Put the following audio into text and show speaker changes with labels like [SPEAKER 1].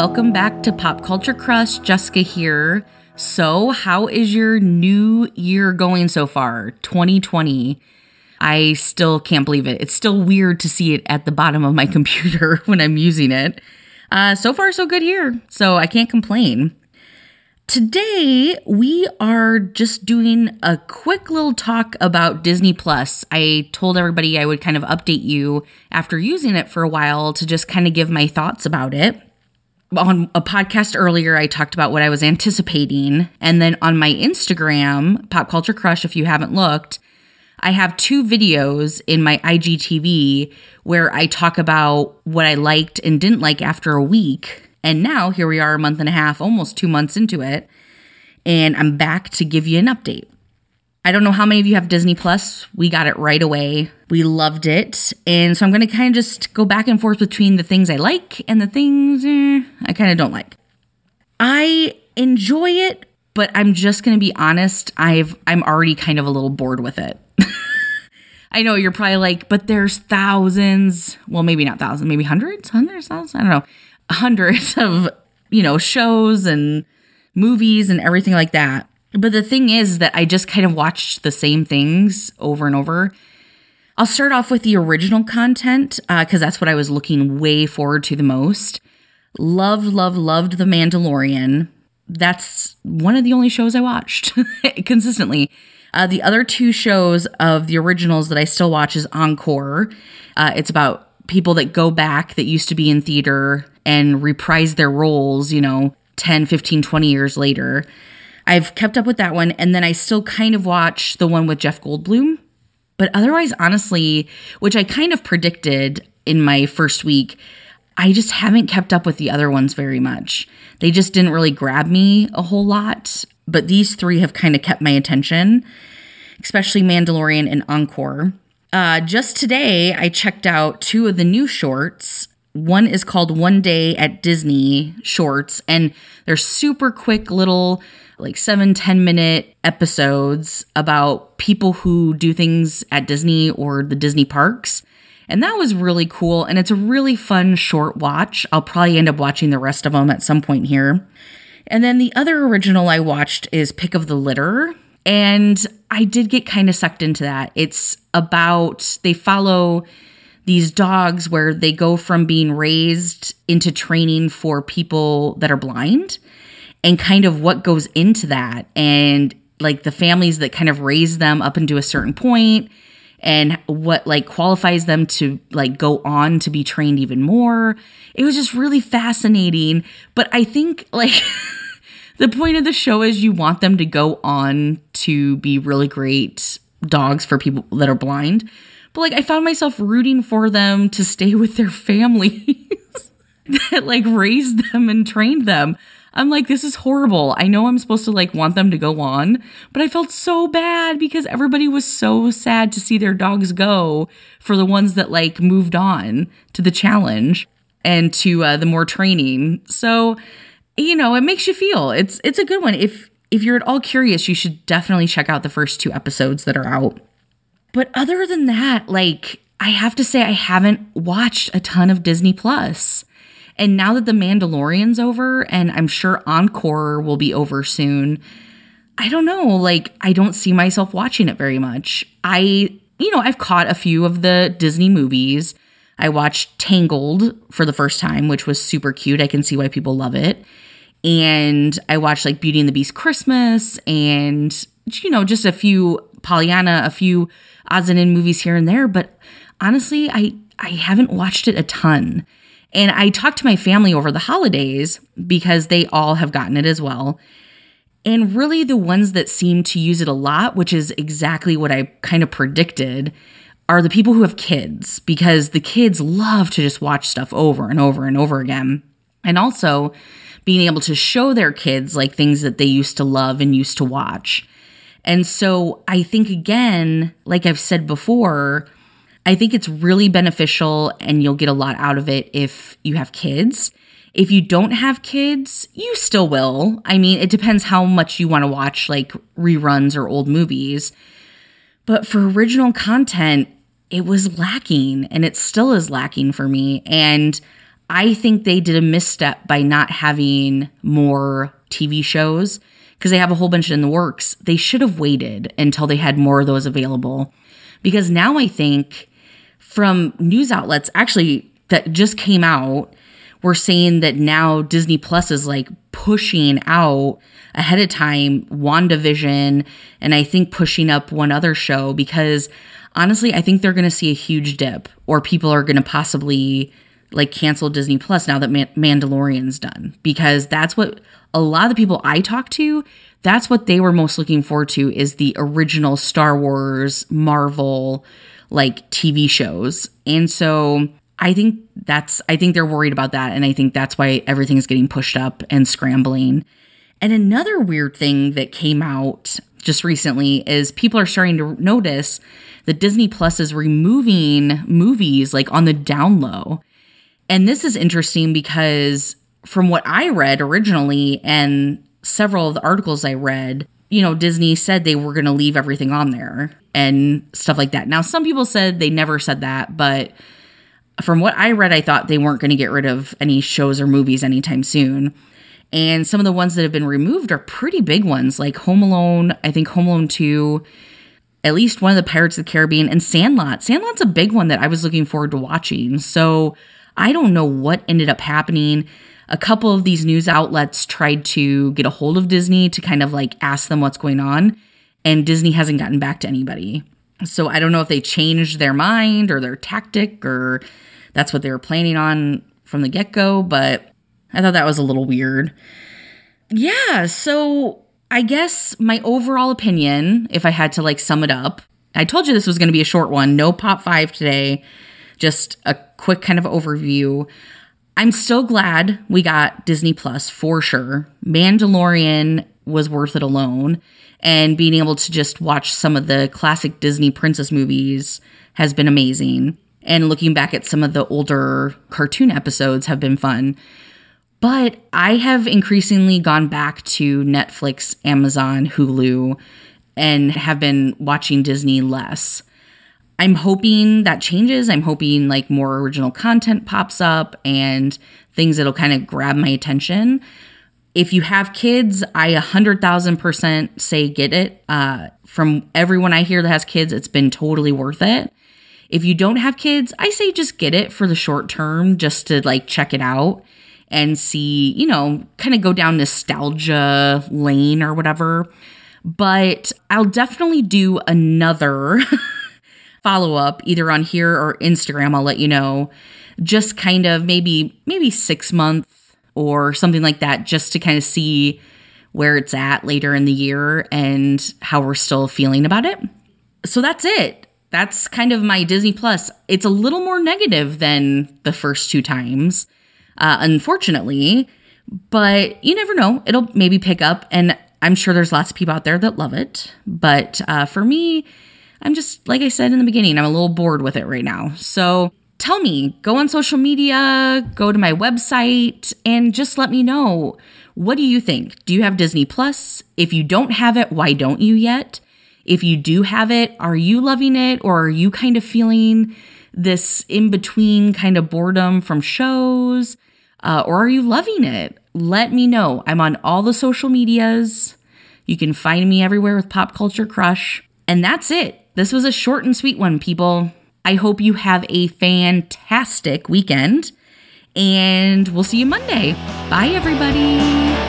[SPEAKER 1] welcome back to Pop Culture Crush. Jessica here. So, how is your new year going so far? 2020. I still can't believe it. It's still weird to see it at the bottom of my computer when I'm using it. Uh, so far, so good here. So, I can't complain. Today, we are just doing a quick little talk about Disney Plus. I told everybody I would kind of update you after using it for a while to just kind of give my thoughts about it on a podcast earlier, I talked about what I was anticipating. And then on my Instagram, Pop Culture Crush, if you haven't looked, I have two videos in my IGTV where I talk about what I liked and didn't like after a week. And now here we are, a month and a half, almost two months into it. And I'm back to give you an update. I don't know how many of you have Disney Plus. We got it right away. We loved it. And so I'm going to kind of just go back and forth between the things I like and the things eh, I kind of don't like. I enjoy it, but I'm just going to be honest, I've I'm already kind of a little bored with it. I know you're probably like, but there's thousands, well maybe not thousands, maybe hundreds, hundreds, thousands, I don't know. Hundreds of, you know, shows and movies and everything like that. But the thing is that I just kind of watched the same things over and over. I'll start off with the original content because uh, that's what I was looking way forward to the most. Love, love, loved The Mandalorian. That's one of the only shows I watched consistently. Uh, the other two shows of the originals that I still watch is Encore. Uh, it's about people that go back that used to be in theater and reprise their roles, you know, 10, 15, 20 years later. I've kept up with that one. And then I still kind of watch the one with Jeff Goldblum. But otherwise, honestly, which I kind of predicted in my first week, I just haven't kept up with the other ones very much. They just didn't really grab me a whole lot. But these three have kind of kept my attention, especially Mandalorian and Encore. Uh, just today, I checked out two of the new shorts. One is called One Day at Disney Shorts, and they're super quick little like seven ten minute episodes about people who do things at Disney or the Disney parks. And that was really cool. And it's a really fun short watch. I'll probably end up watching the rest of them at some point here. And then the other original I watched is Pick of the Litter. And I did get kind of sucked into that. It's about, they follow these dogs where they go from being raised into training for people that are blind and kind of what goes into that and like the families that kind of raise them up into a certain point and what like qualifies them to like go on to be trained even more. It was just really fascinating, but I think like the point of the show is you want them to go on to be really great dogs for people that are blind. But like I found myself rooting for them to stay with their families that like raised them and trained them. I'm like, this is horrible. I know I'm supposed to like want them to go on, but I felt so bad because everybody was so sad to see their dogs go for the ones that like moved on to the challenge and to uh, the more training. So, you know, it makes you feel it's it's a good one. If if you're at all curious, you should definitely check out the first two episodes that are out. But other than that, like I have to say I haven't watched a ton of Disney Plus. And now that The Mandalorian's over, and I'm sure Encore will be over soon, I don't know. Like, I don't see myself watching it very much. I, you know, I've caught a few of the Disney movies. I watched Tangled for the first time, which was super cute. I can see why people love it. And I watched like Beauty and the Beast Christmas and, you know, just a few Pollyanna, a few odds and end movies here and there. But honestly, I, I haven't watched it a ton. And I talked to my family over the holidays because they all have gotten it as well. And really, the ones that seem to use it a lot, which is exactly what I kind of predicted, are the people who have kids because the kids love to just watch stuff over and over and over again. And also being able to show their kids like things that they used to love and used to watch. And so I think, again, like I've said before, I think it's really beneficial and you'll get a lot out of it if you have kids. If you don't have kids, you still will. I mean, it depends how much you want to watch like reruns or old movies. But for original content, it was lacking and it still is lacking for me. And I think they did a misstep by not having more TV shows because they have a whole bunch in the works. They should have waited until they had more of those available. Because now I think from news outlets actually that just came out, we're saying that now Disney Plus is like pushing out ahead of time WandaVision and I think pushing up one other show because honestly, I think they're going to see a huge dip or people are going to possibly like cancel Disney Plus now that Mandalorian's done because that's what a lot of the people I talk to, that's what they were most looking forward to is the original Star Wars, Marvel like TV shows. And so I think that's I think they're worried about that and I think that's why everything is getting pushed up and scrambling. And another weird thing that came out just recently is people are starting to notice that Disney Plus is removing movies like on the down low. And this is interesting because from what I read originally and several of the articles I read, you know, Disney said they were going to leave everything on there and stuff like that. Now, some people said they never said that, but from what I read, I thought they weren't going to get rid of any shows or movies anytime soon. And some of the ones that have been removed are pretty big ones, like Home Alone, I think Home Alone 2, at least one of the Pirates of the Caribbean, and Sandlot. Sandlot's a big one that I was looking forward to watching. So I don't know what ended up happening a couple of these news outlets tried to get a hold of Disney to kind of like ask them what's going on, and Disney hasn't gotten back to anybody. So I don't know if they changed their mind or their tactic or that's what they were planning on from the get go, but I thought that was a little weird. Yeah, so I guess my overall opinion, if I had to like sum it up, I told you this was going to be a short one, no pop five today, just a quick kind of overview. I'm still glad we got Disney Plus for sure. Mandalorian was worth it alone. And being able to just watch some of the classic Disney princess movies has been amazing. And looking back at some of the older cartoon episodes have been fun. But I have increasingly gone back to Netflix, Amazon, Hulu, and have been watching Disney less. I'm hoping that changes. I'm hoping like more original content pops up and things that'll kind of grab my attention. If you have kids, I a hundred thousand percent say get it. Uh, from everyone I hear that has kids, it's been totally worth it. If you don't have kids, I say just get it for the short term, just to like check it out and see, you know, kind of go down nostalgia lane or whatever. But I'll definitely do another follow up either on here or Instagram. I'll let you know. Just kind of maybe maybe six months or something like that, just to kind of see where it's at later in the year and how we're still feeling about it. So that's it. That's kind of my Disney Plus. It's a little more negative than the first two times, uh, unfortunately, but you never know. It'll maybe pick up, and I'm sure there's lots of people out there that love it. But uh, for me, I'm just, like I said in the beginning, I'm a little bored with it right now. So tell me, go on social media, go to my website, and just let me know what do you think? Do you have Disney Plus? If you don't have it, why don't you yet? If you do have it, are you loving it or are you kind of feeling this in between kind of boredom from shows? Uh, or are you loving it? Let me know. I'm on all the social medias. You can find me everywhere with Pop Culture Crush. And that's it. This was a short and sweet one, people. I hope you have a fantastic weekend, and we'll see you Monday. Bye, everybody.